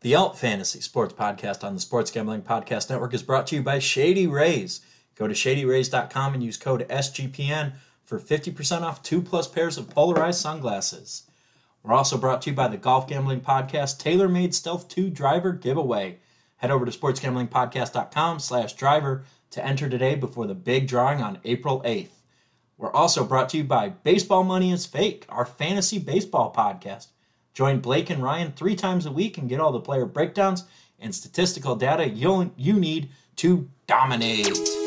The Alt Fantasy Sports Podcast on the Sports Gambling Podcast Network is brought to you by Shady Rays. Go to shadyrays.com and use code SGPN for 50% off two plus pairs of polarized sunglasses. We're also brought to you by the Golf Gambling Podcast TaylorMade Stealth 2 Driver Giveaway. Head over to sportsgamblingpodcast.com slash driver to enter today before the big drawing on April 8th. We're also brought to you by Baseball Money is Fake, our fantasy baseball podcast. Join Blake and Ryan three times a week and get all the player breakdowns and statistical data you'll, you need to dominate.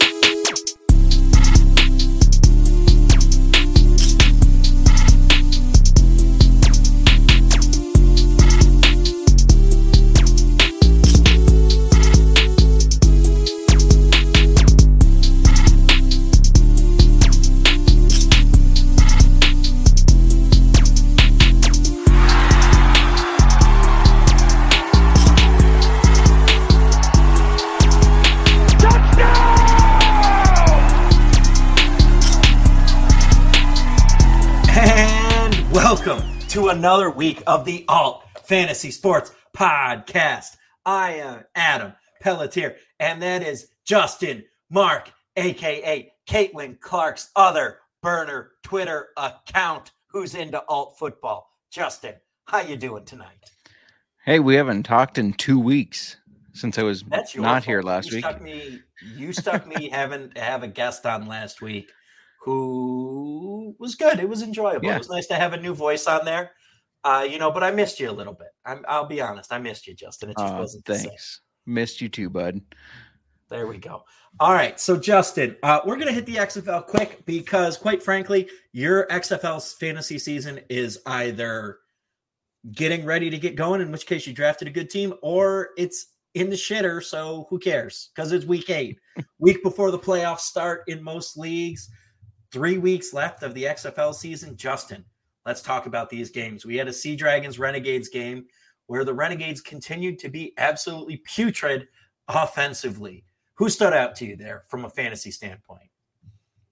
Another week of the Alt Fantasy Sports Podcast. I am Adam Pelletier, and that is Justin Mark, aka Caitlin Clark's other burner Twitter account, who's into alt football. Justin, how you doing tonight? Hey, we haven't talked in two weeks since I was not fault. here last you week. Stuck me, you stuck me having to have a guest on last week who was good. It was enjoyable. Yeah. It was nice to have a new voice on there. Uh, you know, but I missed you a little bit. I'm, I'll be honest. I missed you, Justin. It just Aw, wasn't the same. thanks. Missed you too, bud. There we go. All right. So, Justin, uh, we're going to hit the XFL quick because, quite frankly, your XFL fantasy season is either getting ready to get going, in which case you drafted a good team, or it's in the shitter. So, who cares? Because it's week eight, week before the playoffs start in most leagues. Three weeks left of the XFL season. Justin, let's talk about these games. We had a Sea Dragons Renegades game where the Renegades continued to be absolutely putrid offensively. Who stood out to you there from a fantasy standpoint?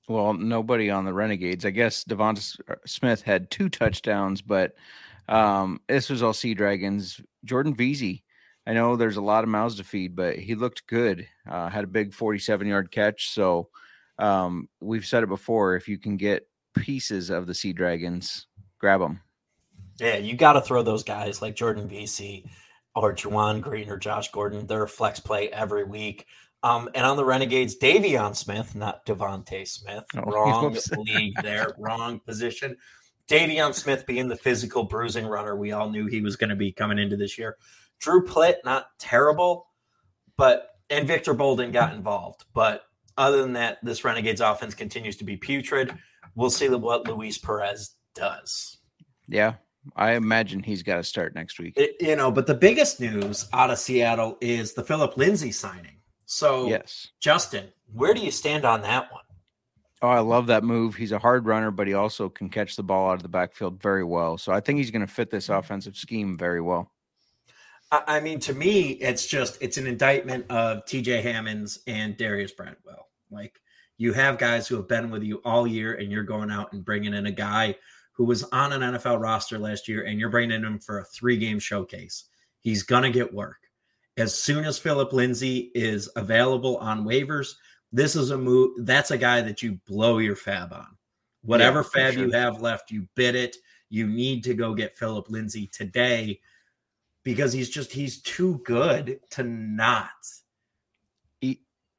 Well, nobody on the Renegades. I guess Devonta Smith had two touchdowns, but um, this was all Sea Dragons. Jordan Veasy. I know there's a lot of mouths to feed, but he looked good. Uh, had a big 47 yard catch. So um, we've said it before. If you can get pieces of the Sea Dragons, grab them. Yeah, you got to throw those guys like Jordan Veasy or Juwan Green or Josh Gordon. They're a flex play every week. Um, and on the Renegades, De'Veon Smith, not Devontae Smith. Oh, Wrong league there, wrong position. De'Veon Smith being the physical bruising runner we all knew he was going to be coming into this year. Drew Plitt, not terrible, but and Victor Bolden got involved. But other than that, this Renegades offense continues to be putrid. We'll see what Luis Perez does. Yeah, I imagine he's got to start next week. It- you know, but the biggest news out of Seattle is the Phillip Lindsay signing. So, Yes. Justin, where do you stand on that one? Oh, I love that move. He's a hard runner, but he also can catch the ball out of the backfield very well. So I think he's going to fit this offensive scheme very well. I, mean, to me, it's just it's an indictment of TJ Hammonds and Darius Bradwell. Like you have guys who have been with you all year, and you're going out and bringing in a guy who was on an NFL roster last year, and you're bringing him for a three game showcase. He's gonna get work as soon as Phillip Lindsay is available on waivers. This is a move. That's a guy that you blow your fab on. Whatever Yeah, fab you have left, you bid it. You need to go get Phillip Lindsay today because he's just he's too good to not.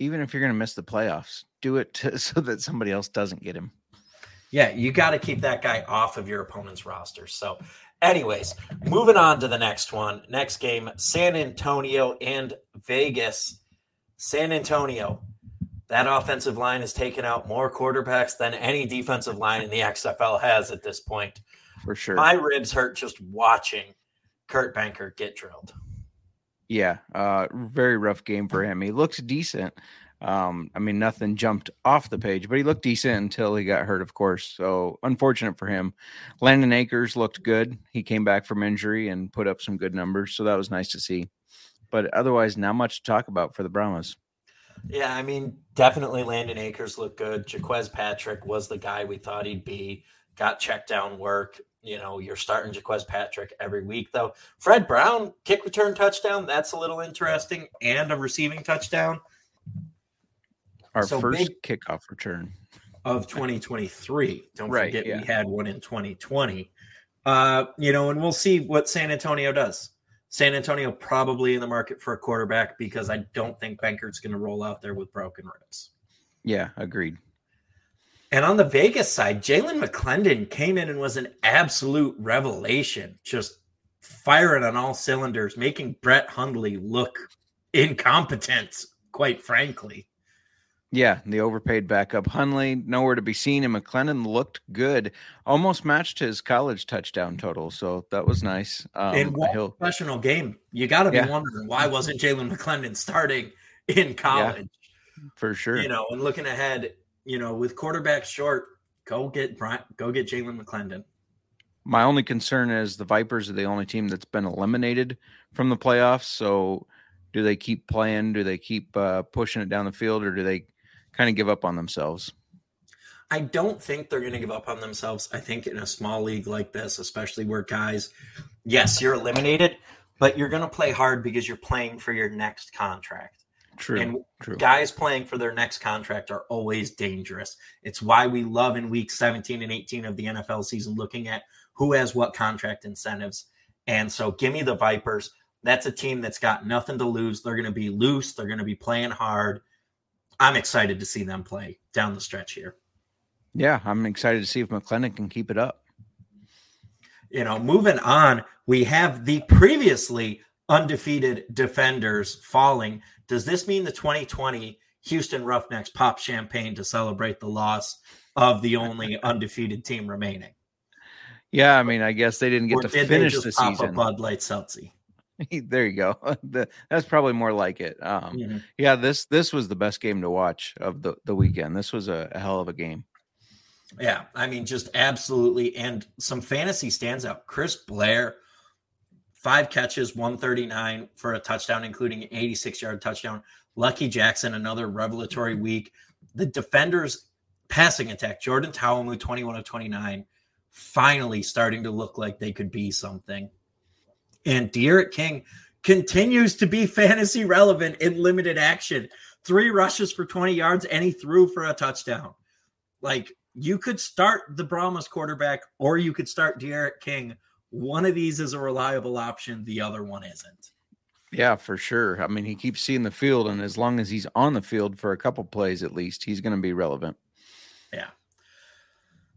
Even if you're going to miss the playoffs, do it to, so that somebody else doesn't get him. Yeah, you got to keep that guy off of your opponent's roster. So, anyways, moving on to the next one. Next game, San Antonio and Vegas. San Antonio. That offensive line has taken out more quarterbacks than any defensive line in the XFL has at this point. For sure. My ribs hurt just watching Kurt Benkert get drilled. yeah. Uh, very rough game for him. He looks decent. Um, I mean, nothing jumped off the page, but he looked decent until he got hurt, of course. So unfortunate for him. Landen Akers looked good. He came back from injury and put up some good numbers. So that was nice to see. But otherwise, not much to talk about for the Brahmas. Yeah, I mean, definitely Landen Akers looked good. Jacques Patrick was the guy we thought he'd be. Got check down work. you know, you're starting Jacques Patrick every week, though. Fred Brown, kick return touchdown. That's a little interesting. And a receiving touchdown. Our so first kickoff return of 2023. Don't right, forget yeah. we had one in 2020. Uh, you know, and we'll see what San Antonio does. San Antonio probably in the market for a quarterback because I don't think Benkert's going to roll out there with broken ribs. Yeah, agreed. And on the Vegas side, Jalan McClendon came in and was an absolute revelation, just firing on all cylinders, making Brett Hundley look incompetent, quite frankly. Yeah, the overpaid backup Hundley nowhere to be seen, and McClendon looked good, almost matched his college touchdown total. So that was nice. Um, in one professional game, you got to be yeah. wondering why wasn't Jalan McClendon starting in college? Yeah, for sure. You know, and looking ahead, you know, with quarterbacks short, go get Brian, go get Jalan McClendon. My only concern is the Vipers are the only team that's been eliminated from the playoffs. So, do they keep playing? Do they keep uh, pushing it down the field, or do they kind of give up on themselves? I don't think they're going to give up on themselves. I think in a small league like this, especially where guys, yes, you're eliminated, but you're going to play hard because you're playing for your next contract. True. And true. guys playing for their next contract are always dangerous. It's why we love in week 17 and 18 of the NFL season looking at who has what contract incentives. And so give me the Vipers. That's a team that's got nothing to lose. They're going to be loose, they're going to be playing hard. I'm excited to see them play down the stretch here. Yeah, I'm excited to see if McClendon can keep it up. You know, moving on, we have the previously undefeated defenders falling. Does this mean the 2020 Houston Roughnecks pop champagne to celebrate the loss of the only undefeated team remaining? Yeah, I mean, I guess they didn't get or to finish the season. Bud Light Seltzy. there you go. That's probably more like it. Um, mm-hmm. Yeah, this this was the best game to watch of the the weekend. This was a, a hell of a game. Yeah, I mean, just absolutely, and some fantasy stands out. Chris Blair five catches, 139 for a touchdown, including an 86 yard touchdown. Lucky Jackson, another revelatory week. The defenders' passing attack, Jordan Ta'amu, 21 of 29, finally starting to look like they could be something. And D'Eriq King continues to be fantasy relevant in limited action. Three rushes for 20 yards, and he threw for a touchdown. Like you could start the Brahmas quarterback, or you could start D'Eriq King one of these is a reliable option, the other one isn't. Yeah, for sure. I mean, he keeps seeing the field, and as long as he's on the field for a couple plays at least, he's going to be relevant. Yeah.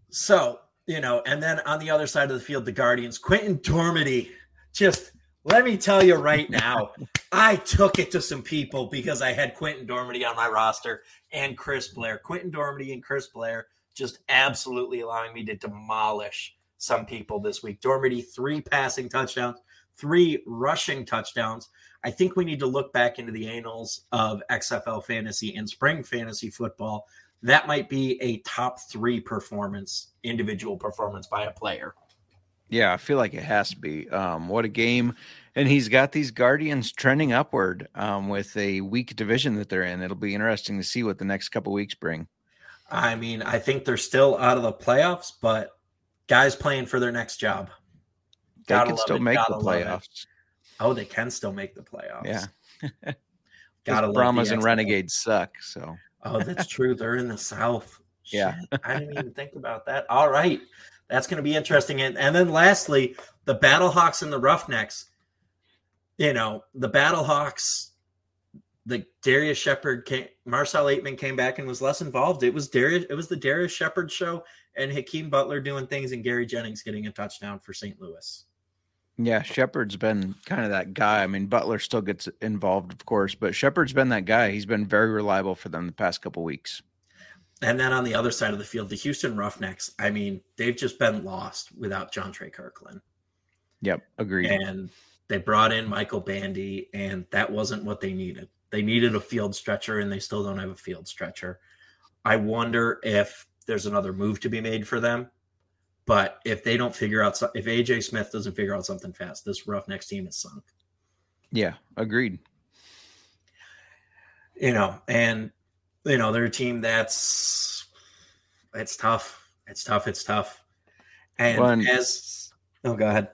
So, you know, and then on the other side of the field, the Guardians, Quinten Dormady, just let me tell you right now, I took it to some people because I had Quinten Dormady on my roster and Chris Blair. Quinten Dormady and Chris Blair just absolutely allowing me to demolish some people this week. Dormady, three passing touchdowns, three rushing touchdowns. I think we need to look back into the annals of XFL fantasy and spring fantasy football. That might be a top three performance, individual performance by a player. Yeah, I feel like it has to be. Um, what a game. And he's got these Guardians trending upward um, with a weak division that they're in. It'll be interesting to see what the next couple weeks bring. I mean, I think they're still out of the playoffs, but guys playing for their next job. They Gotta can still it. make the playoffs. Oh, they can still make the playoffs. Yeah. Gotta Brahmas and Renegades suck. So. oh, that's true. They're in the South. Yeah. I didn't even think about that. All right. That's going to be interesting. And, and then lastly, the Battlehawks and the Roughnecks. You know, the Battlehawks, the Darius Shepard came, Marcell Ateman came back and was less involved. It was Darius, it was the Darius Shepard show and Hakeem Butler doing things and Gary Jennings getting a touchdown for St. Louis. Yeah, Shepard's been kind of that guy. I mean, Butler still gets involved, of course, but Shepard's been that guy. He's been very reliable for them the past couple weeks. And then on the other side of the field, the Houston Roughnecks, I mean, they've just been lost without Jontre Kirklin. Yep, agreed. And they brought in Michael Bandy, and that wasn't what they needed. They needed a field stretcher, and they still don't have a field stretcher. I wonder if there's another move to be made for them. But if they don't figure out, if AJ Smith doesn't figure out something fast, this Roughnecks team is sunk. Yeah, agreed. You know, and you know they're a team that's it's tough. It's tough. It's tough. And and- as oh, go ahead.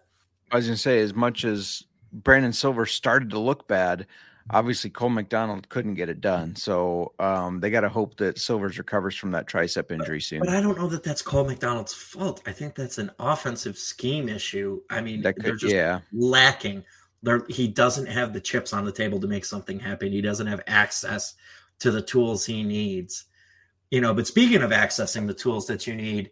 I was to say, as much as Brandon Silvers started to look bad, obviously Cole McDonald couldn't get it done. So um, they got to hope that Silvers recovers from that tricep injury soon. But I don't know that that's Cole McDonald's fault. I think that's an offensive scheme issue. I mean, That they're just yeah, lacking. There, he doesn't have the chips on the table to make something happen. He doesn't have access to the tools he needs. You know, but speaking of accessing the tools that you need,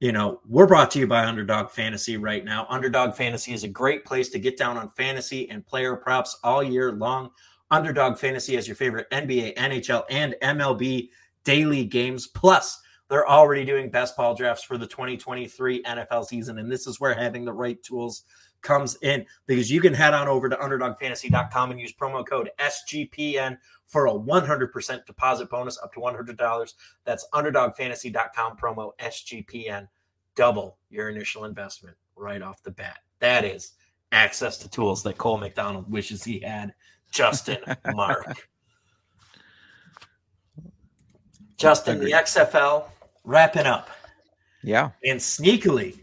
you know, we're brought to you by Underdog Fantasy right now. Underdog Fantasy is a great place to get down on fantasy and player props all year long. Underdog Fantasy has your favorite NBA, NHL, and MLB daily games. Plus, they're already doing best ball drafts for the 2023 NFL season. And this is where having the right tools comes in because you can head on over to underdogfantasy.com and use promo code SGPN for a 100% deposit bonus up to $100. That's underdogfantasy.com promo SGPN. Double your initial investment right off the bat. That is access to tools that Cole McDonald wishes he had. Justin Mark. Justin, the XFL wrapping up. yeah. And sneakily,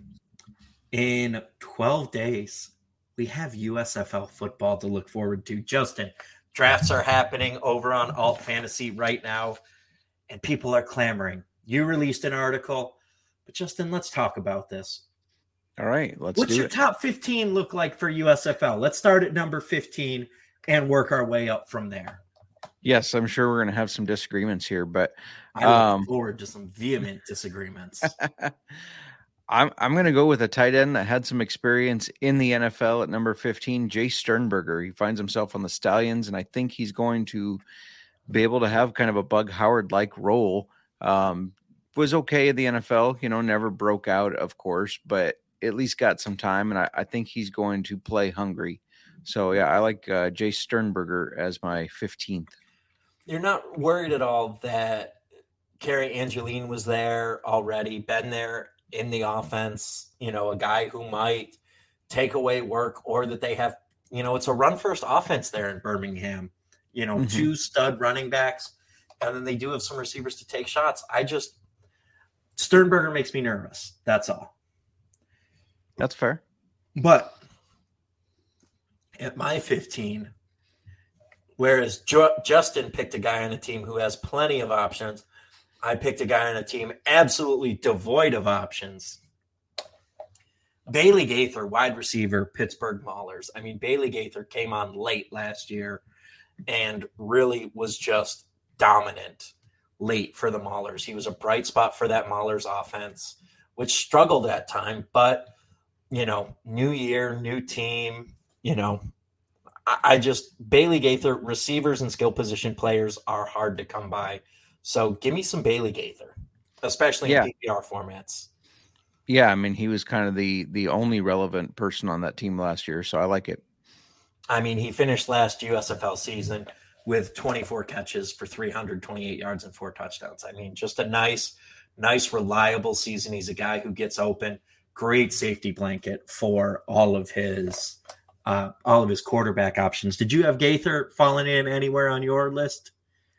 in 12 days, we have USFL football to look forward to. Justin, drafts are happening over on Alt Fantasy right now, and people are clamoring. You released an article, but Justin, let's talk about this. All right, let's What's do your it. top 15 look like for USFL? Let's start at number 15 and work our way up from there. Yes, I'm sure we're going to have some disagreements here, but I look Um, forward to some vehement disagreements. I'm I'm going to go with a tight end that had some experience in the NFL at number 15, Jace Sternberger. He finds himself on the Stallions, and I think he's going to be able to have kind of a Bug Howard like role. Um, was okay at the NFL, you know, never broke out, of course, but at least got some time, and I, I think he's going to play hungry. So yeah, I like uh, Jace Sternberger as my 15th. You're not worried at all that Cary Angeline was there already, been there in the offense, you know, a guy who might take away work or that they have, you know, it's a run first offense there in Birmingham, you know, Mhm. two stud running backs, and then they do have some receivers to take shots. I just, Sternberger makes me nervous. That's all. That's fair. But at my 15, whereas Justin picked a guy on the team who has plenty of options, I picked a guy on a team absolutely devoid of options. Bailey Gaither, wide receiver, Pittsburgh Maulers. I mean, Bailey Gaither came on late last year and really was just dominant late for the Maulers. He was a bright spot for that Maulers offense, which struggled at time, but you know, new year, new team, you know, I, I just Bailey Gaither receivers and skill position players are hard to come by. So give me some Bailey Gaither, especially Yeah. in PPR formats. Yeah, I mean, he was kind of the the only relevant person on that team last year, so I like it. I mean, he finished last USFL season with 24 catches for 328 yards and four touchdowns. I mean, just a nice, nice, reliable season. He's a guy who gets open. Great safety blanket for all of his uh, all of his quarterback options. Did you have Gaither falling in anywhere on your list?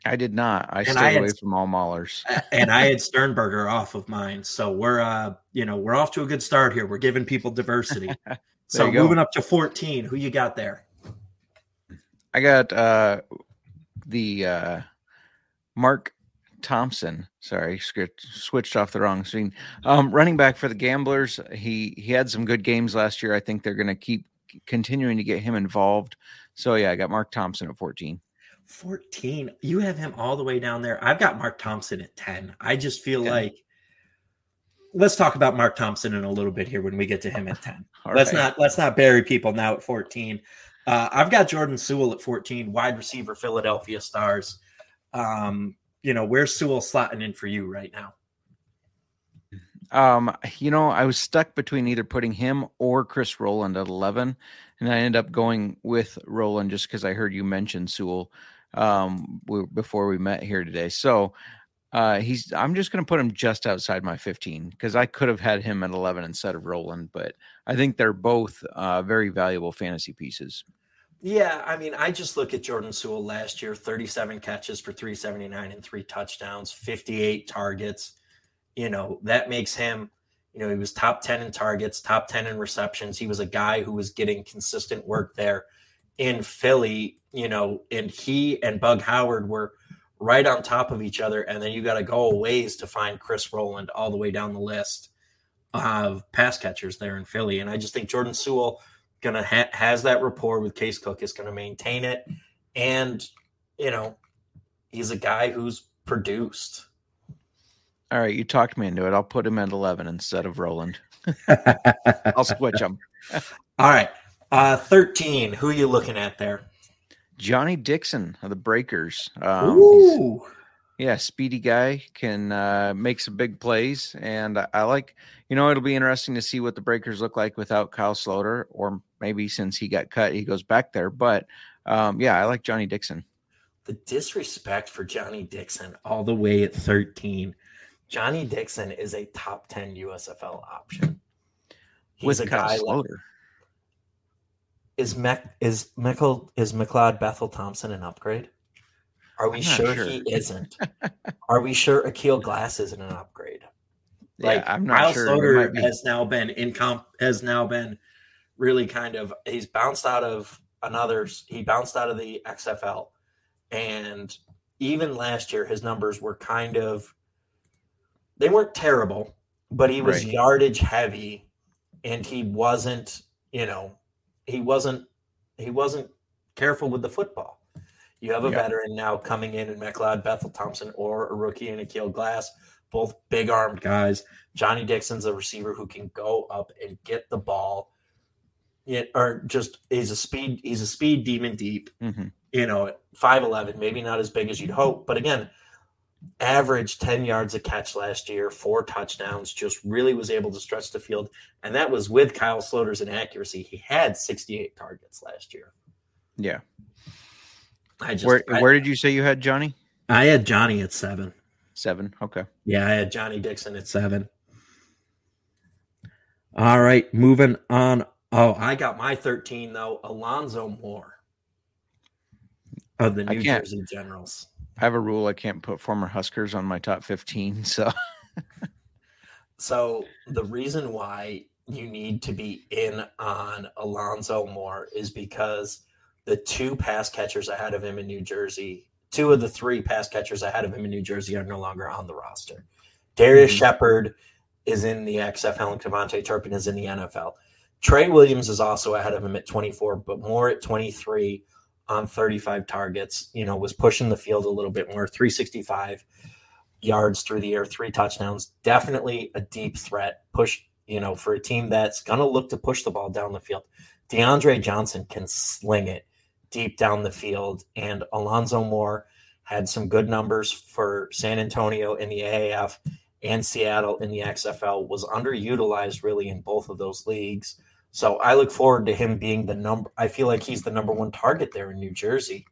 I did not. I And stayed I had- away from all Maulers. and I had Sternberger off of mine. So we're uh, you know, we're off to a good start here. We're giving people diversity. so moving up to 14, who you got there? I got uh the uh Mark Thompson. Sorry, switched off the wrong screen. Um, running back for the Gamblers. He he had some good games last year. I think they're going to keep continuing to get him involved. So yeah, I got Mark Thompson at 14. 14. You have him all the way down there. I've got Mark Thompson at 10. I just feel Okay. like let's talk about Mark Thompson in a little bit here when we get to him at 10. Let's right. not let's not bury people now at 14. Uh, I've got Jordan Suell at 14, wide receiver, Philadelphia Stars. Um, you know, where's Suell slotting in for you right now? Um, you know, I was stuck between either putting him or Chris Rowland at 11, and I ended up going with Rowland just because I heard you mention Suell um, w- before we met here today. So uh, he's, I'm just going to put him just outside my 15 because I could have had him at 11 instead of Rowland, but I think they're both uh, very valuable fantasy pieces. Yeah, I mean, I just look at Jordan Suell last year 37 catches for 379 and three touchdowns, 58 targets. You know, that makes him, You know, he was top 10 in targets, top 10 in receptions. He was a guy who was getting consistent work there in Philly, you know, and he and Bug Howard were right on top of each other. And then you got to go a ways to find Chris Rowland all the way down the list of pass catchers there in Philly. And I just think Jordan Suell gonna ha- has that rapport with Case Cook, is gonna maintain it, and you know, he's a guy who's produced. All right, you talked me into it. I'll put him at 11 instead of Rowland. I'll switch him. All right. Uh, 13. Who are you looking at there? Johnny Dixon of the Breakers. Um, Ooh. yeah, speedy guy can uh, make some big plays, and I, I like. You know, it'll be interesting to see what the Breakers look like without Kyle Sloter, or maybe since he got cut, he goes back there. But um, yeah, I like Johnny Dixon. The disrespect for Johnny Dixon all the way at 13. Johnny Dixon is a top 10 USFL option. He's with a guy like, is Mc, is Michael is McLeod Bethel Thompson an upgrade? Are we sure, sure. he isn't? Are we sure Akil Glass isn't an upgrade? yeah, I'm not Kyle sure. Sloter be- has now been in comp has now been really kind of he's bounced out of another he bounced out of the XFL and even last year his numbers were kind of they weren't terrible but he was Right. yardage heavy and he wasn't you know he wasn't he wasn't careful with the football you have a Yeah. veteran now coming in in McLeod Bethel Thompson or a rookie in Akil Glass both big armed guys Johnny Dixon's a receiver who can go up and get the ball. Yeah, or just he's a speed he's a speed demon deep. Mhm. You know, five eleven, maybe not as big as you'd hope, but again, average ten yards a catch last year, four touchdowns. Just really was able to stretch the field, and that was with Kyle Sloter's inaccuracy. He had sixty eight targets last year. Yeah. I just Where I, where did you say you had Johnny? I had Johnny at seven. Seven. Okay. Yeah, I had Johnny Dixon at seven. All right, moving on. Oh, I got my 13 though. Alonzo Moore of the New Jersey Generals. I have a rule I can't put former Huskers on my top 15. So So the reason why you need to be in on Alonzo Moore is because the two pass catchers ahead of him in New Jersey, two of the three pass catchers ahead of him in New Jersey are no longer on the roster. Darius Mhm. Shepard is in the XFL and Devontae Turpin is in the NFL. Trey Williams is also ahead of him at 24, but Moore at 23 on 35 targets. You know, was pushing the field a little bit more, 365 yards through the air, three touchdowns. Definitely a deep threat. Push, you know, for a team that's going to look to push the ball down the field. DeAndre Johnson can sling it deep down the field, and Alonzo Moore had some good numbers for San Antonio in the AAF and Seattle in the XFL. Was underutilized really in both of those leagues. So I look forward to him being the number. I feel like he's the number one target there in New Jersey.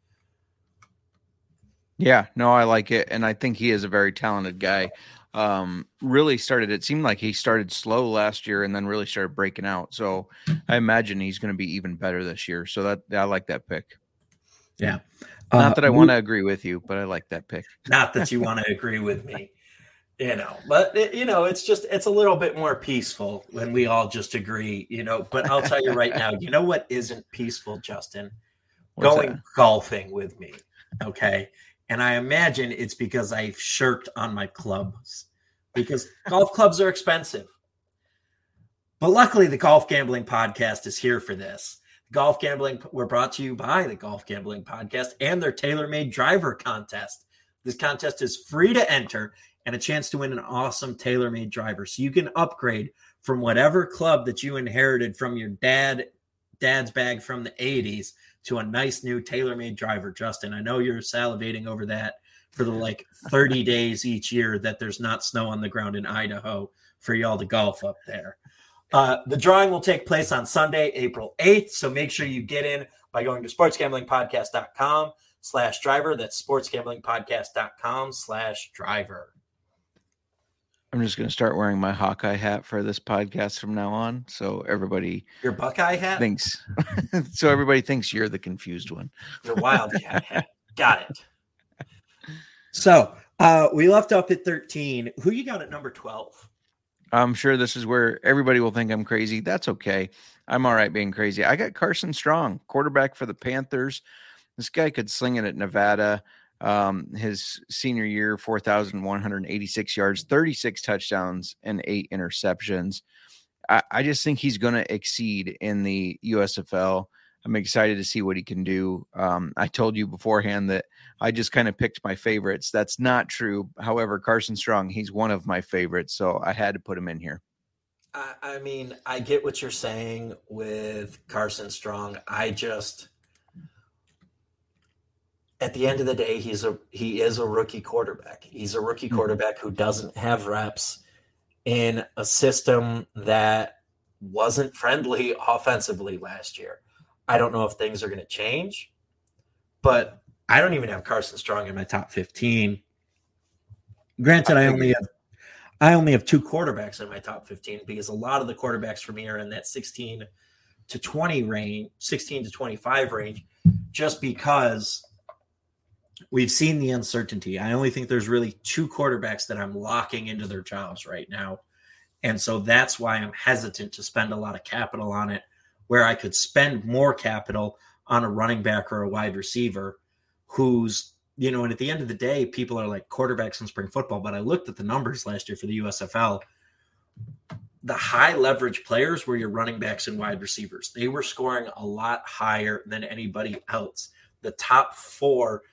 yeah, no, I like it, and I think he is a very talented guy. Um, really started. It seemed like he started slow last year and then really started breaking out. So I imagine he's going to be even better this year. So that I like that pick. Yeah. Not Uh, that I want to agree with you, but I like that pick. not that you want to agree with me you know but it, you know it's just it's a little bit more peaceful when we all just agree you know but i'll tell you right now you know what isn't peaceful justin? What's going that? golfing with me okay? And i imagine it's because i've shirked on my clubs because golf clubs are expensive. But luckily the golf gambling podcast is here for this. Golf gambling we're brought to you by the golf gambling podcast and their TaylorMade driver contest. This contest is free to enter and a chance to win an awesome TaylorMade driver. So you can upgrade from whatever club that you inherited from your dad dad's bag from the 80s to a nice new TaylorMade driver. Justin, I know you're salivating over that for the like 30 days each year that there's not snow on the ground in Idaho for y'all to golf up there. Uh, the drawing will take place on Sunday, April 8th. So make sure you get in by going to sportsgamblingpodcast.com slash driver. That's sportsgamblingpodcast.com slash driver. I'm just going to start wearing my Hawkeye hat for this podcast from now on, so everybody Your Buckeye hat? thinks. so everybody thinks you're the confused one. Your Wildcat hat. Got it. So uh, we left off at 13. Who you got at number 12? I'm sure this is where everybody will think I'm crazy. That's okay. I'm all right being crazy. I got Carson Strong, quarterback for the Panthers. This guy could sling it at Nevada. Um, his senior year, 4,186 yards, 36 touchdowns, and eight interceptions. I, I just think he's going to exceed in the USFL. I'm excited to see what he can do. Um, I told you beforehand that I just kind of picked my favorites. That's not true. However, Carson Strong, he's one of my favorites, so I had to put him in here. I, I mean, I get what you're saying with Carson Strong. I just at the end of the day, he's a he is a rookie quarterback. He's a rookie mm-hmm. quarterback who doesn't have reps in a system that wasn't friendly offensively last year. I don't know if things are going to change, but I don't even have Carson Strong in my top 15. Granted, I only have I only have two quarterbacks in my top 15 because a lot of the quarterbacks for me are in that 16 to 20 range, 16 to 25 range, just because we've seen the uncertainty. I only think there's really two quarterbacks that I'm locking into their jobs right now. And so that's why I'm hesitant to spend a lot of capital on it, where I could spend more capital on a running back or a wide receiver who's, you know, and at the end of the day, people are like quarterbacks in spring football. But I looked at the numbers last year for the USFL. The high leverage players were your running backs and wide receivers. They were scoring a lot higher than anybody else. The top four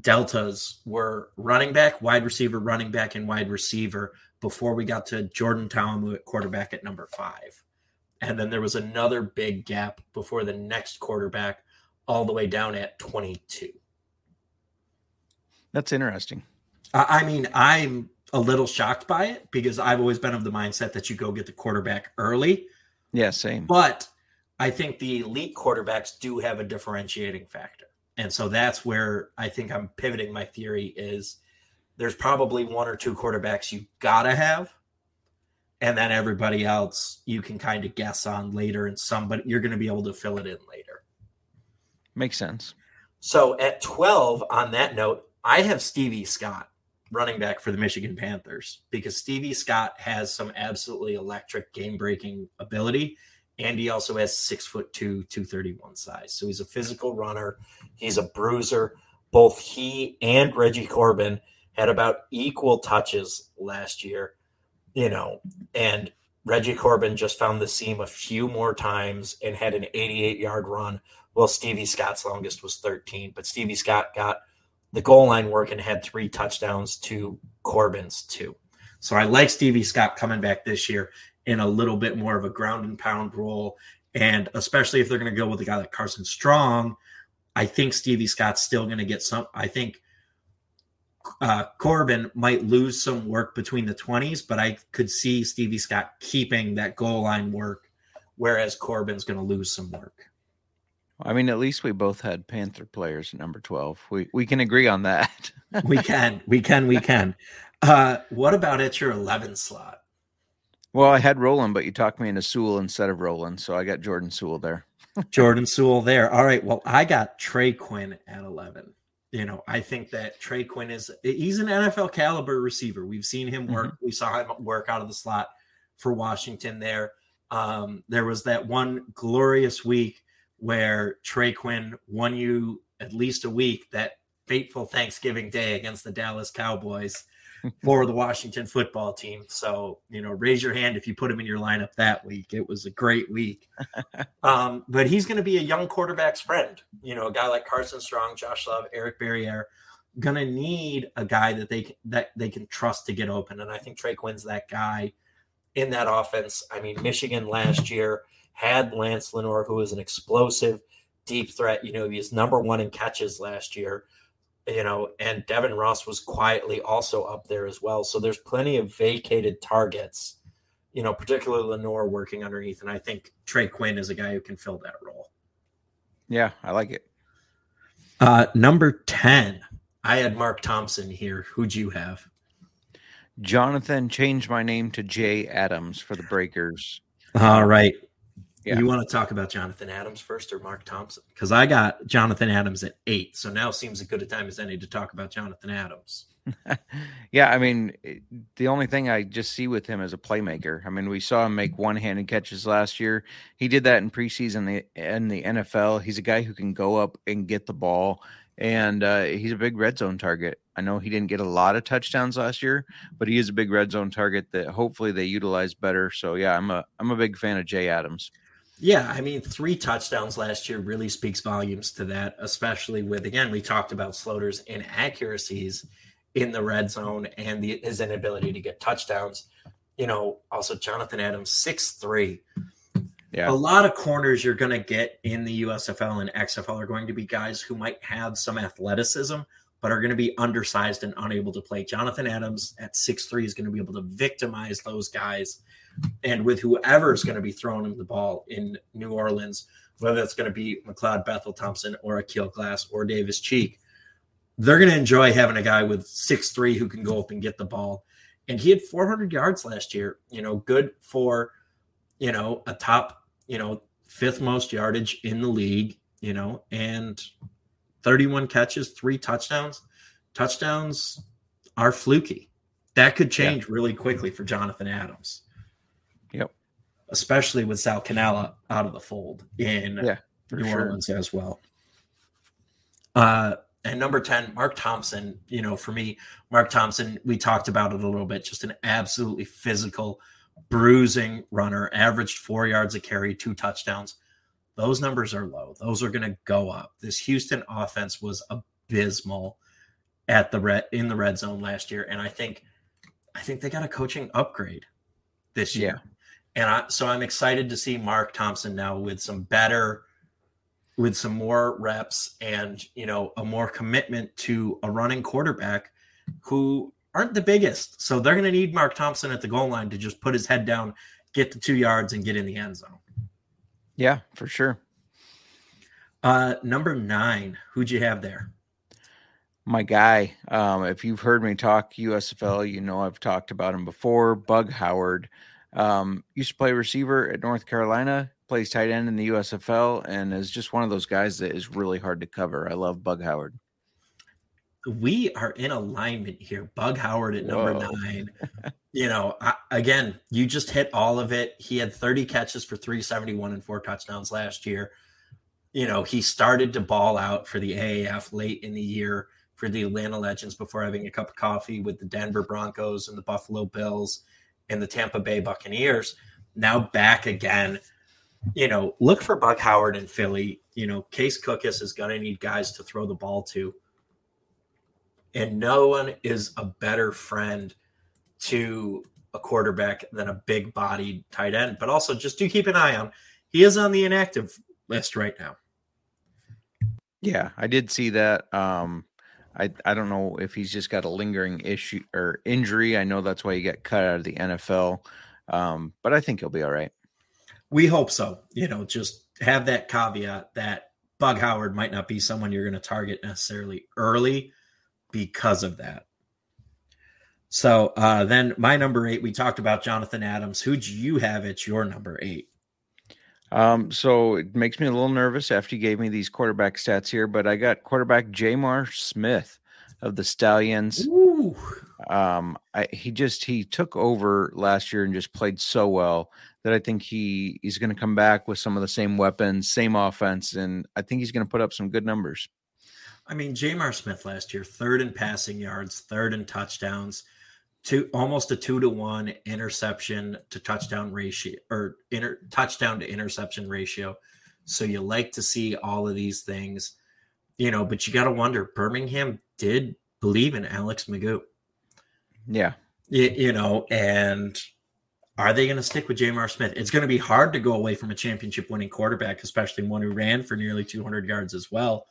deltas were running back, wide receiver, running back, and wide receiver before we got to Jordan Ta'amu at quarterback at number five. And then there was another big gap before the next quarterback, all the way down at 22. That's interesting. I mean, I'm a little shocked by it because I've always been of the mindset that you go get the quarterback early. Yeah, same. But I think the elite quarterbacks do have a differentiating factor. And so that's where I think I'm pivoting my theory is there's probably one or two quarterbacks you gotta have. And then everybody else you can kind of guess on later and somebody you're gonna be able to fill it in later. Makes sense. So at 12, on that note, I have Stevie Scott running back for the Michigan Panthers because Stevie Scott has some absolutely electric game breaking ability and he also has six foot two, 231 size. So he's a physical runner. He's a bruiser. Both he and Reggie Corbin had about equal touches last year, you know, and Reggie Corbin just found the seam a few more times and had an 88 yard run. Well, Stevie Scott's longest was 13, but Stevie Scott got the goal line work and had three touchdowns to Corbin's two. So I like Stevie Scott coming back this year in a little bit more of a ground and pound role. And especially if they're going to go with a guy like Carson Strong, I think Stevie Scott's still going to get some. I think uh, Corbin might lose some work between the 20s, but I could see Stevie Scott keeping that goal line work, whereas Corbin's going to lose some work. I mean, at least we both had Panther players at number 12. We we can agree on that. we can, we can, we can. Uh, what about at your 11 slot? Well, I had Rowland, but you talked me into Suell instead of Rowland, so I got Jordan Suell there. Jordan Suell there. All right. Well, I got Trey Quinn at 11. You know, I think that Trey Quinn is he's an NFL caliber receiver. We've seen him work. Mm-hmm. We saw him work out of the slot for Washington there. Um, there was that one glorious week where Trey Quinn won you at least a week that fateful Thanksgiving Day against the Dallas Cowboys for the Washington football team. So, you know, raise your hand if you put him in your lineup that week. It was a great week. um, but he's going to be a young quarterback's friend. You know, a guy like Carson Strong, Josh Love, Eric Barriere, going to need a guy that they that they can trust to get open. And I think Trey Quinn's that guy in that offense. I mean, Michigan last year had Lance Lenoir, who was an explosive deep threat. You know, he was number one in catches last year you know, and Devin Ross was quietly also up there as well. So there's plenty of vacated targets, you know, particularly Lenoir working underneath. And I think Trey Quinn is a guy who can fill that role. Yeah, I like it. Uh, number 10, I had Mark Thompson here. Who'd you have? Jonathan changed my name to Jay Adams for the Breakers. All right. Yeah. You want to talk about Jonathan Adams first or Mark Thompson? Because I got Jonathan Adams at eight. So now seems as good a time as any to talk about Jonathan Adams. yeah, I mean, the only thing I just see with him is a playmaker. I mean, we saw him make one-handed catches last year. He did that in preseason in the NFL. He's a guy who can go up and get the ball, and uh, he's a big red zone target. I know he didn't get a lot of touchdowns last year, but he is a big red zone target that hopefully they utilize better. So yeah, I'm a I'm a big fan of Jay Adams. Yeah, I mean, three touchdowns last year really speaks volumes to that, especially with again we talked about Sloter's inaccuracies in the red zone and the, his inability to get touchdowns. You know, also Jonathan Adams, six three. Yeah. A lot of corners you're going to get in the USFL and XFL are going to be guys who might have some athleticism, but are going to be undersized and unable to play. Jonathan Adams at six three is going to be able to victimize those guys. And with whoever is going to be throwing him the ball in New Orleans, whether it's going to be McLeod Bethel Thompson or Akil Glass or Davis Cheek, they're going to enjoy having a guy with six three who can go up and get the ball. And he had 400 yards last year. You know, good for you know a top you know fifth most yardage in the league. You know, and 31 catches, three touchdowns. Touchdowns are fluky. That could change yeah. really quickly for Jonathan Adams. Yep. Especially with Sal Cannella out of the fold in yeah, New sure. Orleans as well. Uh, and number 10, Mark Thompson, you know, for me, Mark Thompson, we talked about it a little bit, just an absolutely physical, bruising runner, averaged four yards a carry, two touchdowns. Those numbers are low. Those are going to go up. This Houston offense was abysmal at the red in the red zone last year. And I think I think they got a coaching upgrade this year. Yeah. And I, so I'm excited to see Mark Thompson now with some better with some more reps and you know a more commitment to a running quarterback who aren't the biggest. So they're going to need Mark Thompson at the goal line to just put his head down, get the two yards, and get in the end zone. Yeah, for sure. Uh, number nine, who'd you have there? My guy. Um, if you've heard me talk USFL, you know I've talked about him before. Bug Howard um, used to play receiver at North Carolina plays tight end in the USFL and is just one of those guys that is really hard to cover. I love Bug Howard. We are in alignment here. Bug Howard at number Whoa. nine. you know, I, again, you just hit all of it. He had 30 catches for 371 and four touchdowns last year. You know, he started to ball out for the AAF late in the year for the Atlanta Legends before having a cup of coffee with the Denver Broncos and the Buffalo Bills and the Tampa Bay Buccaneers. Now back again you know, look for Bug Howard in Philly. You know, Case Cookus is going to need guys to throw the ball to. And no one is a better friend to a quarterback than a big bodied tight end. But also, just do keep an eye on. He is on the inactive list right now. Yeah, I did see that. Um, I I don't know if he's just got a lingering issue or injury. I know that's why he got cut out of the NFL. Um, but I think he'll be all right. We hope so. You know, just have that caveat that Bug Howard might not be someone you're going to target necessarily early because of that. So uh, then my number eight, we talked about Jonathan Adams. Who do you have at your number eight? Um, so it makes me a little nervous after you gave me these quarterback stats here, but I got quarterback J'Mar Smith of the Stallions. Ooh. Um, I, he just he took over last year and just played so well that I think he he's going to come back with some of the same weapons, same offense, and I think he's going to put up some good numbers. I mean, J'Mar Smith last year, third in passing yards, third in touchdowns, two almost a two to one interception to touchdown ratio or inter, touchdown to interception ratio. So you like to see all of these things, you know, but you got to wonder Birmingham did believe in Alex McGough. Yeah. You, you know, and are they going to stick with J'Mar Smith? It's going to be hard to go away from a championship winning quarterback, especially one who ran for nearly 200 yards as well.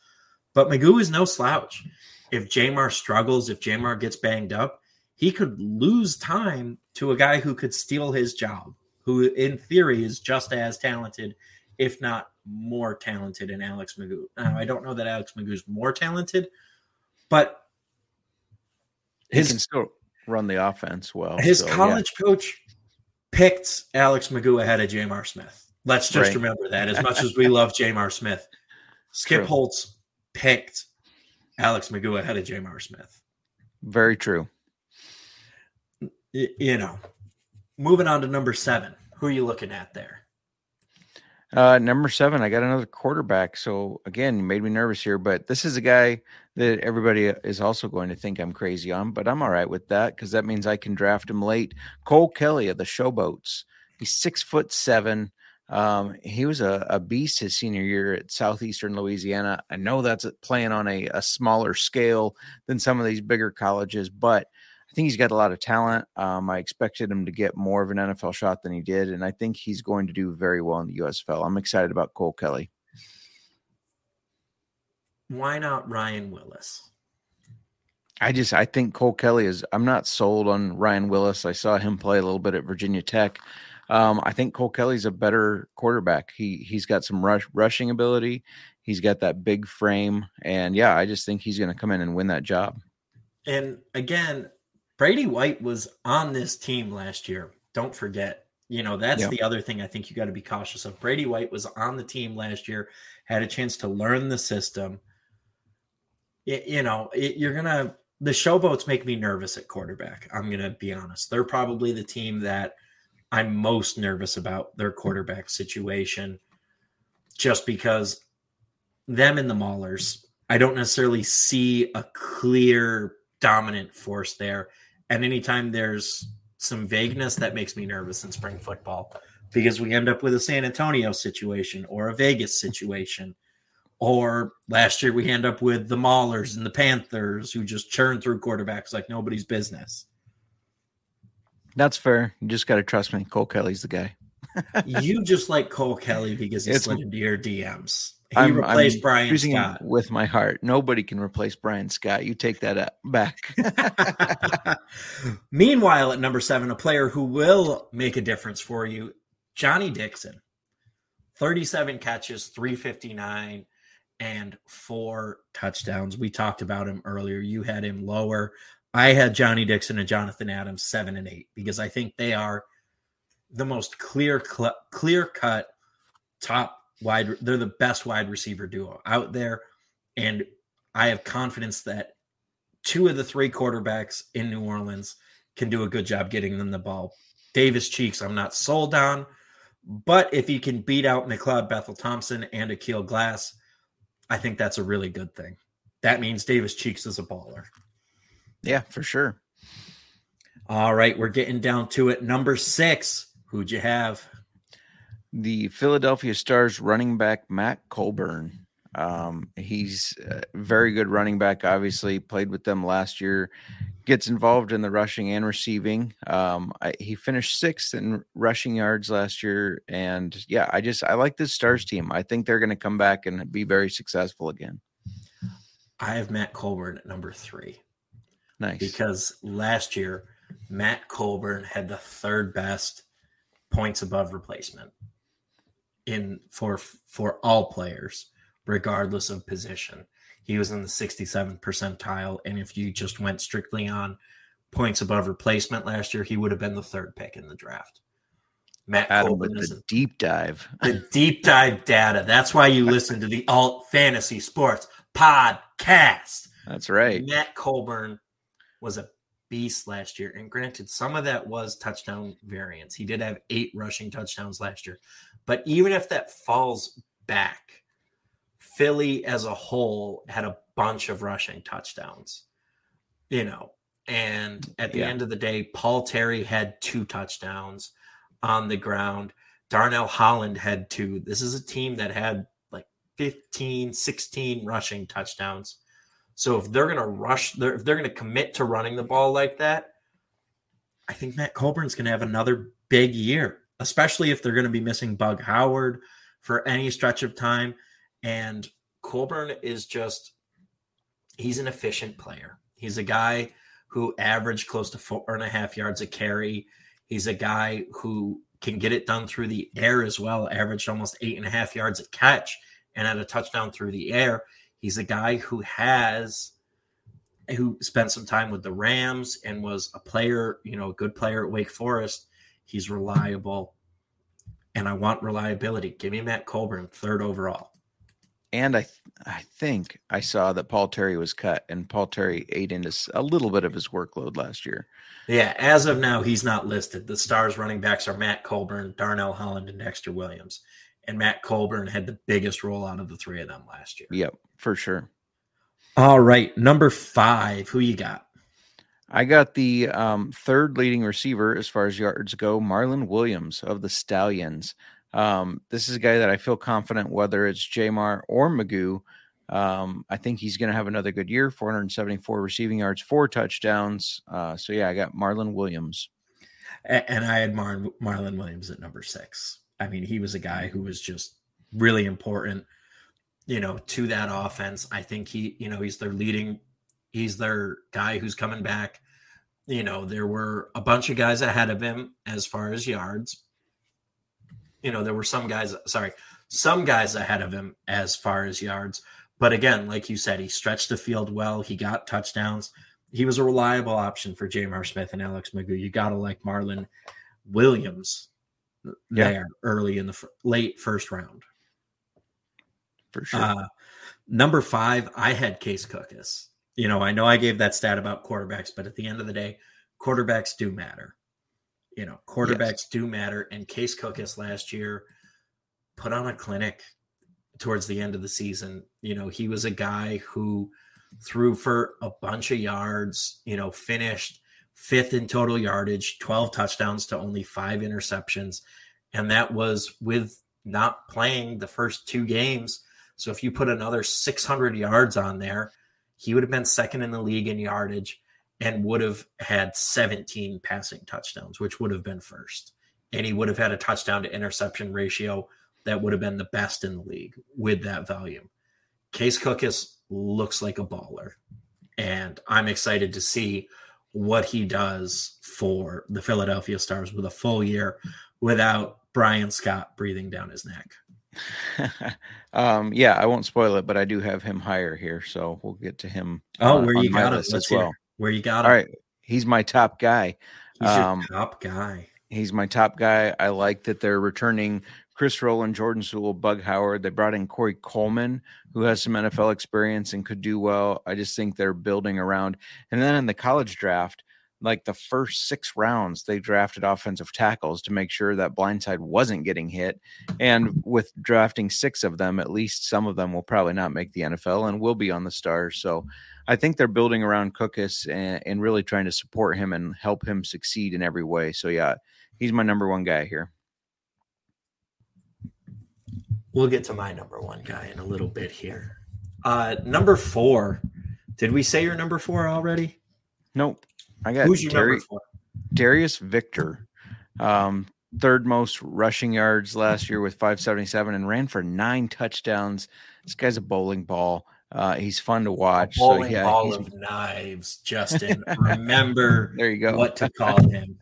But McGough is no slouch. If J'Mar struggles, if J'Mar gets banged up, he could lose time to a guy who could steal his job, who in theory is just as talented, if not more talented than Alex McGough. Now, I don't know that Alex McGough is more talented, but his, he can still run the offense well. His so, college yeah. coach picked Alex McGough ahead of J'Mar Smith. Let's just right. remember that. As much as we love J'Mar Smith, Skip True. Holtz picked Alex McGough ahead of J'Mar Smith. Very true. You know, moving on to number seven. Who are you looking at there? Uh, number seven, I got another quarterback. So again, you made me nervous here, but this is a guy that everybody is also going to think I'm crazy on, but I'm all right with that because that means I can draft him late. Cole Kelly of the Showboats. He's six foot seven. Um, he was a, a beast his senior year at Southeastern Louisiana. I know that's playing on a, a smaller scale than some of these bigger colleges, but I think he's got a lot of talent. Um, I expected him to get more of an NFL shot than he did, and I think he's going to do very well in the USFL. I'm excited about Cole Kelly. Why not Ryan Willis? I just I think Cole Kelly is. I'm not sold on Ryan Willis. I saw him play a little bit at Virginia Tech. Um, I think Cole Kelly's a better quarterback. He he's got some rush rushing ability. He's got that big frame, and yeah, I just think he's going to come in and win that job. And again, Brady White was on this team last year. Don't forget. You know, that's the other thing I think you got to be cautious of. Brady White was on the team last year, had a chance to learn the system. It, you know, it, you're going to, the showboats make me nervous at quarterback. I'm going to be honest. They're probably the team that I'm most nervous about their quarterback situation just because them and the Maulers, I don't necessarily see a clear dominant force there. And anytime there's some vagueness, that makes me nervous in spring football because we end up with a San Antonio situation or a Vegas situation. Or last year we end up with the Maulers and the Panthers who just churn through quarterbacks like nobody's business. That's fair. You just got to trust me. Cole Kelly's the guy. you just like Cole Kelly because he slid into your DMs. He I'm, replaced I'm Bryan Scott with my heart. Nobody can replace Bryan Scott. You take that back. Meanwhile, at number seven, a player who will make a difference for you, Johnny Dixon. 37 catches, 359, and four touchdowns. We talked about him earlier. You had him lower. I had Johnny Dixon and Jonathan Adams seven and eight because I think they are the most clear, cl- clear cut top wide. They're the best wide receiver duo out there, and I have confidence that two of the three quarterbacks in New Orleans can do a good job getting them the ball. Davis Cheeks, I'm not sold on, but if he can beat out McLeod Bethel Thompson and Akil Glass, I think that's a really good thing. That means Davis Cheeks is a baller. Yeah, for sure. All right, we're getting down to it. Number six, who'd you have? the Philadelphia Stars running back Matt Colburn. Um, he's a very good running back. Obviously, played with them last year. Gets involved in the rushing and receiving. Um, I, he finished sixth in rushing yards last year, and yeah, I just I like this Stars team. I think they're going to come back and be very successful again. I have Matt Colburn at number three. Nice, because last year Matt Colburn had the third best points above replacement in for for all players, regardless of position. He was in the 67th percentile, and if you just went strictly on points above replacement last year, he would have been the third pick in the draft. Matt Adam with the deep dive, the deep dive data. That's why you listen to the Alt Fantasy Sports podcast. That's right. Matt Colburn was a beast last year, and granted, some of that was touchdown variance. He did have eight rushing touchdowns last year, but even if that falls back, Philly as a whole had a bunch of rushing touchdowns, you know. And at the yeah. end of the day, Paul Terry had two touchdowns on the ground. Darnell Holland had two. This is a team that had like 15, 16 rushing touchdowns. So if they're going to rush, they're, if they're going to commit to running the ball like that, I think Matt Colburn's going to have another big year especially if they're going to be missing Bug Howard for any stretch of time. And Colburn is just, he's an efficient player. He's a guy who averaged close to four and a half yards a carry. He's a guy who can get it done through the air as well, averaged almost eight and a half yards a catch and had a touchdown through the air. He's a guy who has who spent some time with the Rams and was a player, you know, a good player at Wake Forest. He's reliable. And I want reliability. Give me Matt Colburn, third overall. and I th- I think I saw that Paul Terry was cut, and Paul Terry ate into a little bit of his workload last year. Yeah, as of now, he's not listed. The Stars running backs are Matt Colburn, Darnell Holland, and Dexter Williams. And Matt Colburn had the biggest role out of the three of them last year. Yep, for sure. All right, number five. Who you got? I got the um, third leading receiver as far as yards go, Marlon Williams of the Stallions. Um, this is a guy that I feel confident whether it's J'Mar or McGough. Um, I think he's going to have another good year 474 receiving yards, four touchdowns. Uh, so, yeah, I got Marlon Williams. And I had Mar- Marlon Williams at number six. I mean, he was a guy who was just really important, you know, to that offense. I think he, you know, he's their leading, he's their guy who's coming back. You know, there were a bunch of guys ahead of him as far as yards. You know, there were some guys, sorry, some guys ahead of him as far as yards. But again, like you said, he stretched the field well. He got touchdowns. He was a reliable option for J'Mar Smith and Alex McGough. You got to like Marlon Williams Yeah. there early in the f- late first round. For sure. Uh, number five, I had Case Cookus. You know, I know I gave that stat about quarterbacks, but at the end of the day, quarterbacks do matter. You know, quarterbacks do matter. And Case Cookus last year put on a clinic towards the end of the season. You know, he was a guy who threw for a bunch of yards, you know, finished fifth in total yardage, 12 touchdowns to only five interceptions. And that was with not playing the first two games. So if you put another 600 yards on there, he would have been second in the league in yardage and would have had 17 passing touchdowns, which would have been first. And he would have had a touchdown to interception ratio that would have been the best in the league with that volume. Case Cookus looks like a baller. And I'm excited to see what he does for the Philadelphia Stars with a full year without Bryan Scott breathing down his neck. um, yeah, I won't spoil it, but I do have him higher here, so we'll get to him. Oh, uh, where you got it Let's as well. it. Where you got All it? right, he's my top guy. He's your um, top guy. He's my top guy. I like that they're returning Chris Rowland, Jordan Suell, Bug Howard. They brought in Corey Coleman, who has some NFL experience and could do well. I just think they're building around. And then in the college draft, like the first six rounds, they drafted offensive tackles to make sure that blindside wasn't getting hit. And with drafting six of them, at least some of them will probably not make the NFL and will be on the stars. So I think they're building around Cookus and, and really trying to support him and help him succeed in every way. So yeah, he's my number one guy here. We'll get to my number one guy in a little bit here. Uh, number four. Did we say your number four already? Nope. I got Who's your Dari- number four? Darius Victor, um, third most rushing yards last year with 577 and ran for nine touchdowns. This guy's a bowling ball. Uh, he's fun to watch. So Bowling yeah, ball of knives, Justin. Remember there you go. what to call him.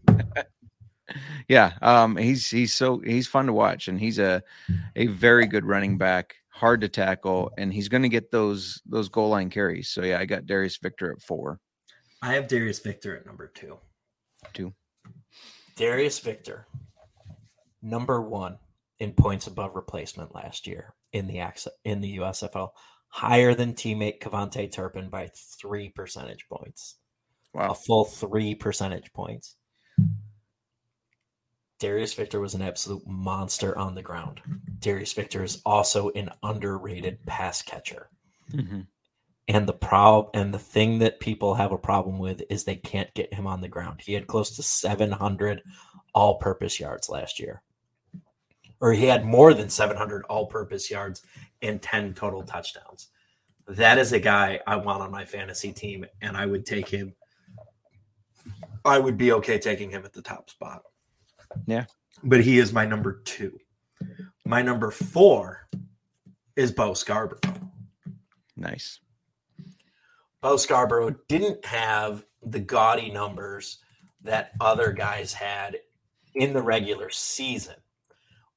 Yeah, um, he's he's so he's fun to watch, and he's a a very good running back, hard to tackle, and he's going to get those those goal line carries. So yeah, I got Darius Victor at four. I have Darius Victor at number two. Two. Darius Victor, number one in points above replacement last year in the in the USFL, higher than teammate KaVontae Turpin by three percentage points, Wow. a full three percentage points. Darius Victor was an absolute monster on the ground. Darius Victor is also an underrated pass catcher. Mhm. And the prob and the thing that people have a problem with is they can't get him on the ground. He had close to 700 all-purpose yards last year. Or he had more than 700 all-purpose yards and 10 total touchdowns. That is a guy I want on my fantasy team and I would take him I would be okay taking him at the top spot. Yeah. But he is my number 2. My number 4 is Bo Scarborough. Nice. Bo Scarborough didn't have the gaudy numbers that other guys had in the regular season.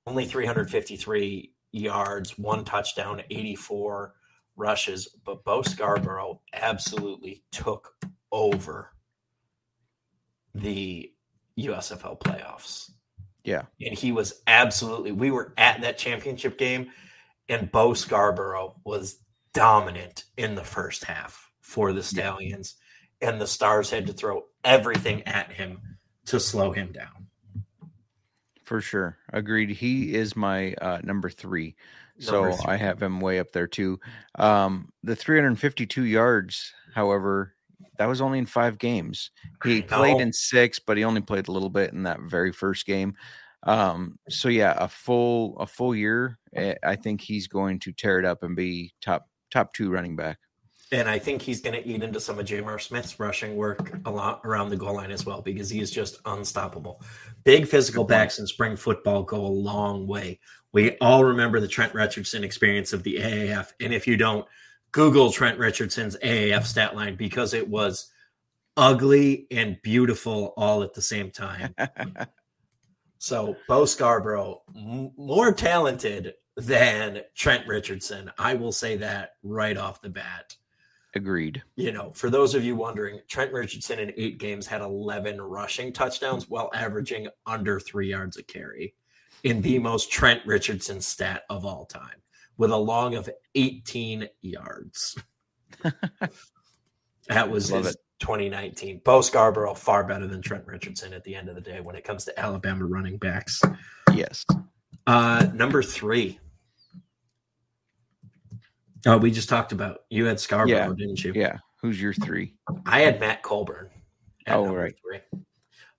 Only 353 yards, one touchdown, 84 rushes, but Bo Scarborough absolutely took over the USFL playoffs. Yeah. And he was absolutely, we were at that championship game and Bo Scarborough was dominant in the first half for the Stallions, and the Stars had to throw everything at him to slow him down. For sure. Agreed. He is my uh, number three. So Number three. I have him way up there too. Um, the 352 yards, however, that was only in five games. He played in six, but he only played a little bit in that very first game. Um, so yeah, a full a full year. eh, I think he's going to tear it up and be top top two running back. And I think he's going to eat into some of J'Mar Smith's rushing work a lot around the goal line as well because he is just unstoppable. Big physical backs in spring football go a long way. We all remember the Trent Richardson experience of the AAF. And if you don't, Google Trent Richardson's AAF stat line because it was ugly and beautiful all at the same time. So Bo Scarborough, m- more talented than Trent Richardson. I will say that right off the bat. Agreed. You know, for those of you wondering, Trent Richardson in eight games had 11 rushing touchdowns while averaging under three yards a carry in the most Trent Richardson stat of all time with a long of 18 yards. that was Love his it. 2019. Bo Scarborough, far better than Trent Richardson at the end of the day when it comes to Alabama running backs. Yes. Uh, number three. Oh, we just talked about you had Scarborough, Yeah. didn't you? Yeah. Who's your three? I had Matt Colburn. Oh, right. Three.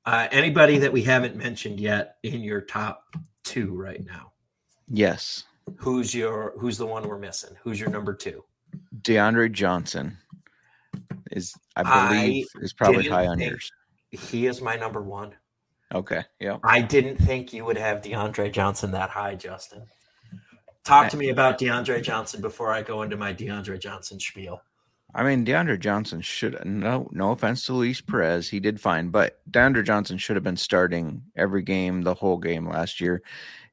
Uh, anybody that we haven't mentioned yet in your top two right now? Yes. Who's your Who's the one we're missing? Who's your number two? DeAndre Johnson is I I believe is probably high on yours. He is my number one. Okay. Yeah. I didn't think you would have DeAndre Johnson that high, Justin. Talk to me about DeAndre Johnson before I go into my DeAndre Johnson spiel. I mean, DeAndre Johnson should no no offense to Luis Perez, he did fine, but DeAndre Johnson should have been starting every game, the whole game last year.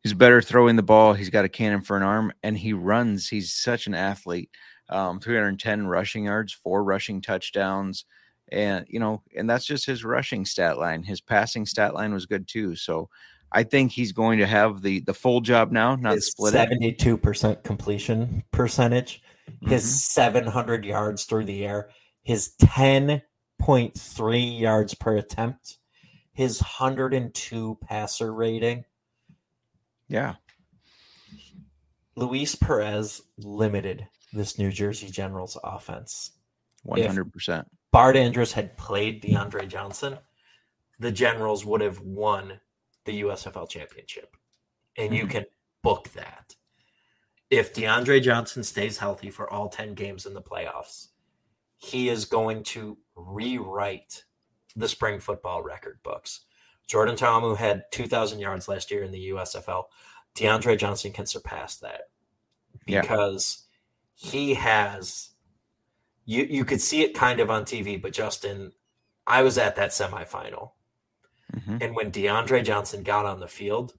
He's better throwing the ball. He's got a cannon for an arm, and he runs. He's such an athlete. Um, 310 rushing yards, four rushing touchdowns, and you know, and that's just his rushing stat line. His passing stat line was good too. So I think he's going to have the the full job now, not his split seventy-two percent completion percentage, his Mhm. seven hundred yards through the air, his ten point three yards per attempt, his hundred and two passer rating. Yeah, Luis Perez limited this New Jersey Generals offense. 100%. Bart Andrus had played DeAndre Johnson, the Generals would have won the USFL championship. And you Mhm. can book that. If DeAndre Johnson stays healthy for all 10 games in the playoffs, he is going to rewrite the spring football record books. Jordan Ta'amu had 2,000 yards last year in the USFL. DeAndre Johnson can surpass that Yeah. because he has you you could see it kind of on TV, but Justin, I was at that semifinal, Mhm. and when DeAndre Johnson got on the field,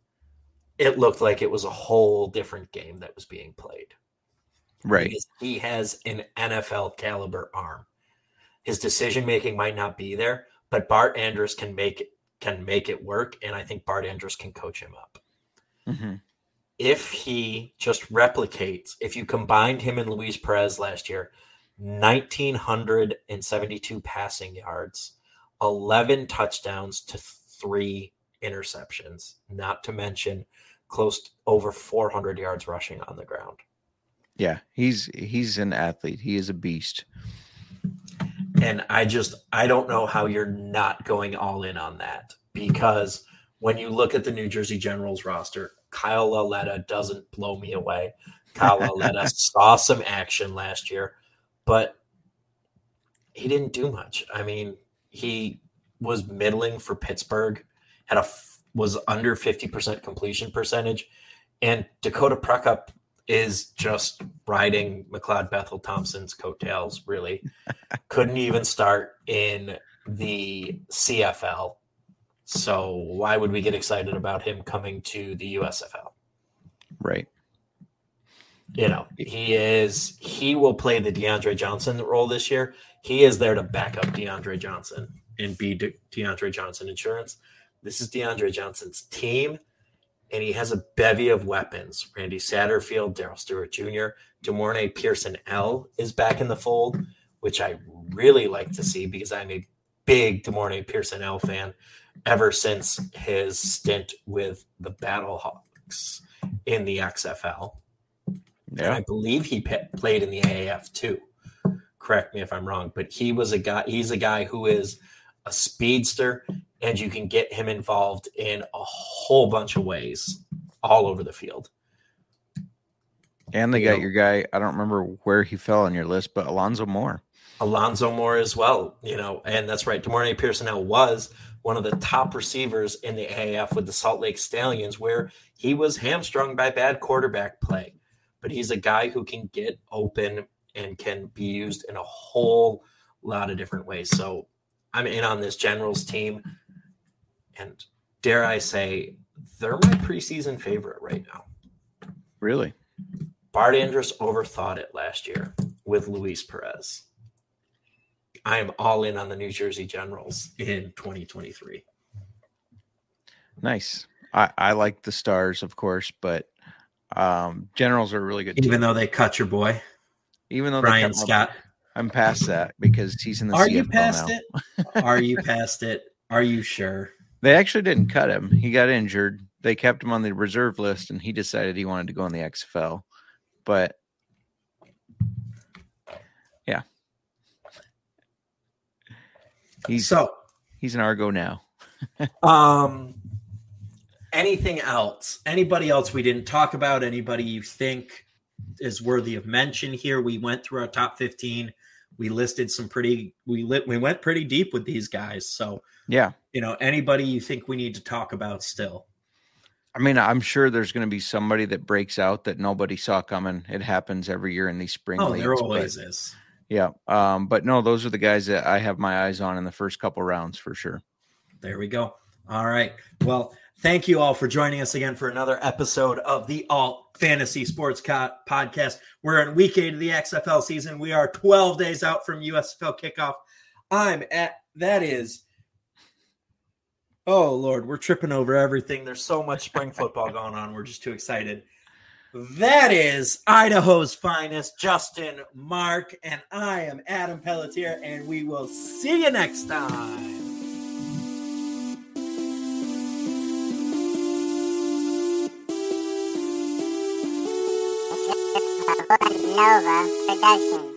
it looked like it was a whole different game that was being played. Right. Because he has an NFL caliber arm. His decision making might not be there, but Bart Andrus can make it can make it work, and I think Bart Andrus can coach him up Mhm. if he just replicates, if you combined him and Luis Perez last year, 1,972 passing yards, 11 touchdowns to three interceptions, not to mention close to over 400 yards rushing on the ground. Yeah, he's he's an athlete. He is a beast. And I just, I don't know how you're not going all in on that because when you look at the New Jersey Generals roster, Kyle Lauletta doesn't blow me away. Kyle Lauletta saw some action last year, but he didn't do much. I mean, he was middling for Pittsburgh, had a was under 50% completion percentage, and Dakota Prukop is just riding McLeod Bethel Thompson's coattails, really. Couldn't even start in the CFL. So why would we get excited about him coming to the USFL? Right. You know, he is he will play the DeAndre Johnson role this year. He is there to back up DeAndre Johnson and be De- DeAndre Johnson insurance. This is DeAndre Johnson's team. and he has a bevy of weapons. Randy Satterfield, Darrell Stewart Jr., De'Mornay Pierson-El is back in the fold, which I really like to see because I'm a big De'Mornay Pierson-El fan ever since his stint with the Battlehawks in the XFL. Yeah. And I believe he p- played in the AAF too. Correct me if I'm wrong, but he was a guy. He's a guy who is a speedster, and you can get him involved in a whole bunch of ways all over the field. And they you got know, your guy. I don't remember where he fell on your list, but Alonzo Moore. Alonzo Moore as well, you know, and that's right. De'Mornay Pearson now was one of the top receivers in the AAF with the Salt Lake Stallions, where he was hamstrung by bad quarterback play. But he's a guy who can get open and can be used in a whole lot of different ways. So I'm in on this Generals team. And dare I say, they're my preseason favorite right now. Really? Bart Andrus overthought it last year with Luis Perez. I am all in on the New Jersey Generals in 2023. Nice. I, I like the Stars, of course, but um, Generals are a really good. Even team. though they cut your boy, even though Bryan Scott, I'm past that because he's in the. Are CFL you past now. it? Are you past it? Are you sure? They actually didn't cut him. He got injured. They kept him on the reserve list, and he decided he wanted to go in the XFL. But yeah, He's so he's an Argo now. um anything else? Anybody else we didn't talk about? Anybody you think is worthy of mention here? We went through our top 15. We listed some pretty we lit we went pretty deep with these guys. So yeah. You know, anybody you think we need to talk about still? I mean, I'm sure there's going to be somebody that breaks out that nobody saw coming. It happens every year in these spring oh, leagues. There always is. Yeah. Um, but no, those are the guys that I have my eyes on in the first couple rounds for sure. There we go. All right. Well, thank you all for joining us again for another episode of the Alt Fantasy Sports Co- Podcast. We're in week eight of the XFL season. We are 12 days out from USFL kickoff. I'm at that is. Oh Lord, we're tripping over everything. There's so much spring football going on. We're just too excited. That is Idaho's finest, Justin Mark, and I am Adam Pelletier, and we will see you next time. Nova Production.